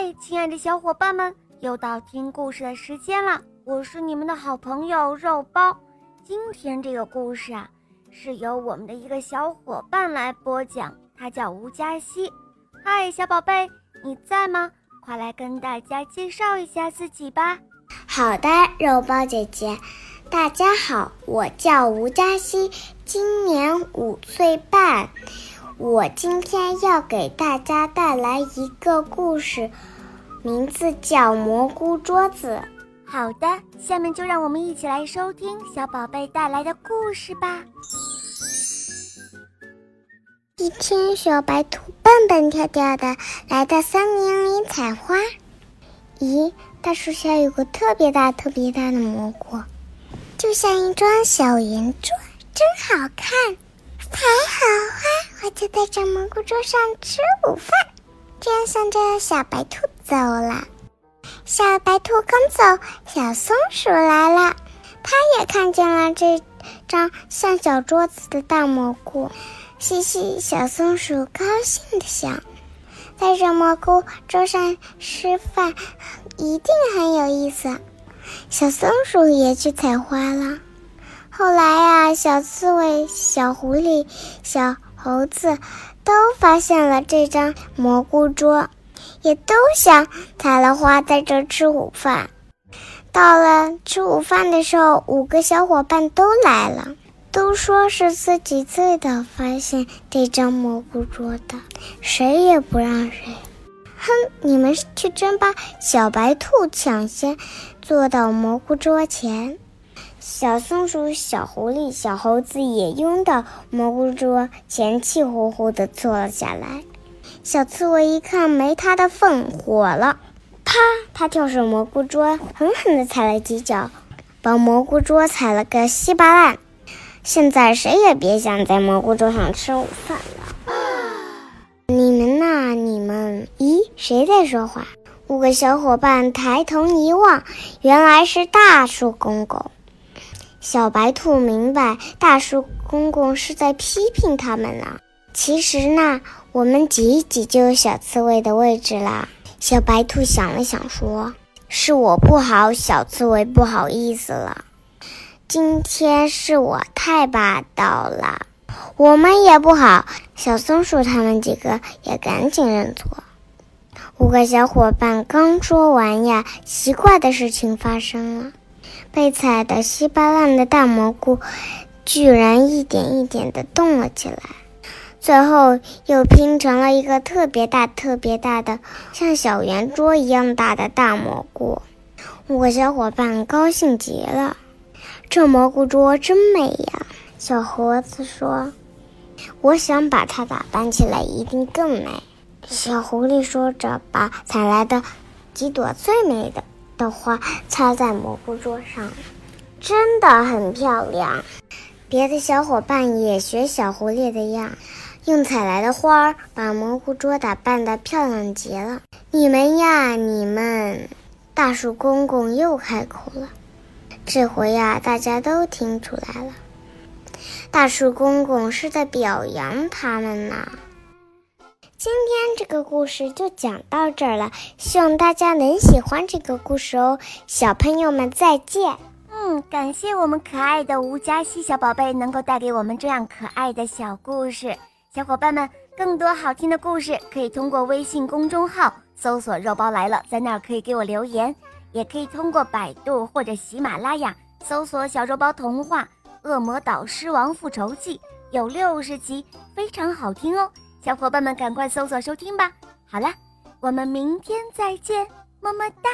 嗨，亲爱的小伙伴们，又到听故事的时间了。我是你们的好朋友肉包。今天这个故事啊，是由我们的一个小伙伴来播讲，他叫吴佳熙。嗨，小宝贝，你在吗？快来跟大家介绍一下自己吧。好的，肉包姐姐，大家好，我叫吴佳熙，今年五岁半。我今天要给大家带来一个故事，名字叫《蘑菇桌子》。好的，下面就让我们一起来收听小宝贝带来的故事吧。一天，小白兔蹦蹦跳跳的来到森林里采花。咦，大树下有个特别大、特别大的蘑菇，就像一张小圆桌，真好看。太好了，我就在这蘑菇桌上吃午饭。这样想着，小白兔走了。小白兔刚走，小松鼠来了，它也看见了这张像小桌子的大蘑菇。嘻嘻，小松鼠高兴的想，在这蘑菇桌上吃饭一定很有意思。小松鼠也去采花了。后来呀，小刺猬、小狐狸、小猴子都发现了这张蘑菇桌，也都想采了花在这吃午饭。到了吃午饭的时候，五个小伙伴都来了，都说是自己最早发现这张蘑菇桌的，谁也不让谁。哼，你们去争吧！小白兔抢先坐到蘑菇桌前。小松鼠、小狐狸、小猴子也拥到蘑菇桌前，气呼呼地坐了下来。小刺猬一看没它的份，火了，啪！它跳上蘑菇桌，狠狠地踩了几脚，把蘑菇桌踩了个稀巴烂。现在谁也别想在蘑菇桌上吃午饭了。你们呐，你们，咦，谁在说话？五个小伙伴抬头一望，原来是大树公公。小白兔明白，大树公公是在批评他们呢。其实呢，我们挤一挤就有小刺猬的位置啦。小白兔想了想，说：“是我不好，小刺猬不好意思了。今天是我太霸道了，我们也不好。”小松鼠他们几个也赶紧认错。五个小伙伴刚说完呀，奇怪的事情发生了。被踩得稀巴烂的大蘑菇，居然一点一点地动了起来，最后又拼成了一个特别大、特别大的，像小圆桌一样大的大蘑菇。我小伙伴高兴极了，这蘑菇桌真美呀！小猴子说：“我想把它打扮起来，一定更美。”小狐狸说着，把采来的几朵最美的。的花插在蘑菇桌上，真的很漂亮。别的小伙伴也学小狐狸的样，用采来的花儿把蘑菇桌打扮得漂亮极了。你们呀，你们！大树公公又开口了。这回呀，大家都听出来了，大树公公是在表扬他们呢。今天这个故事就讲到这儿了，希望大家能喜欢这个故事哦，小朋友们再见。嗯，感谢我们可爱的吴佳熙小宝贝能够带给我们这样可爱的小故事。小伙伴们，更多好听的故事可以通过微信公众号搜索“肉包来了”，在那儿可以给我留言，也可以通过百度或者喜马拉雅搜索“小肉包童话《恶魔岛狮王复仇记》”，有六十集，非常好听哦。小伙伴们，赶快搜索收听吧！好了，我们明天再见，么么哒。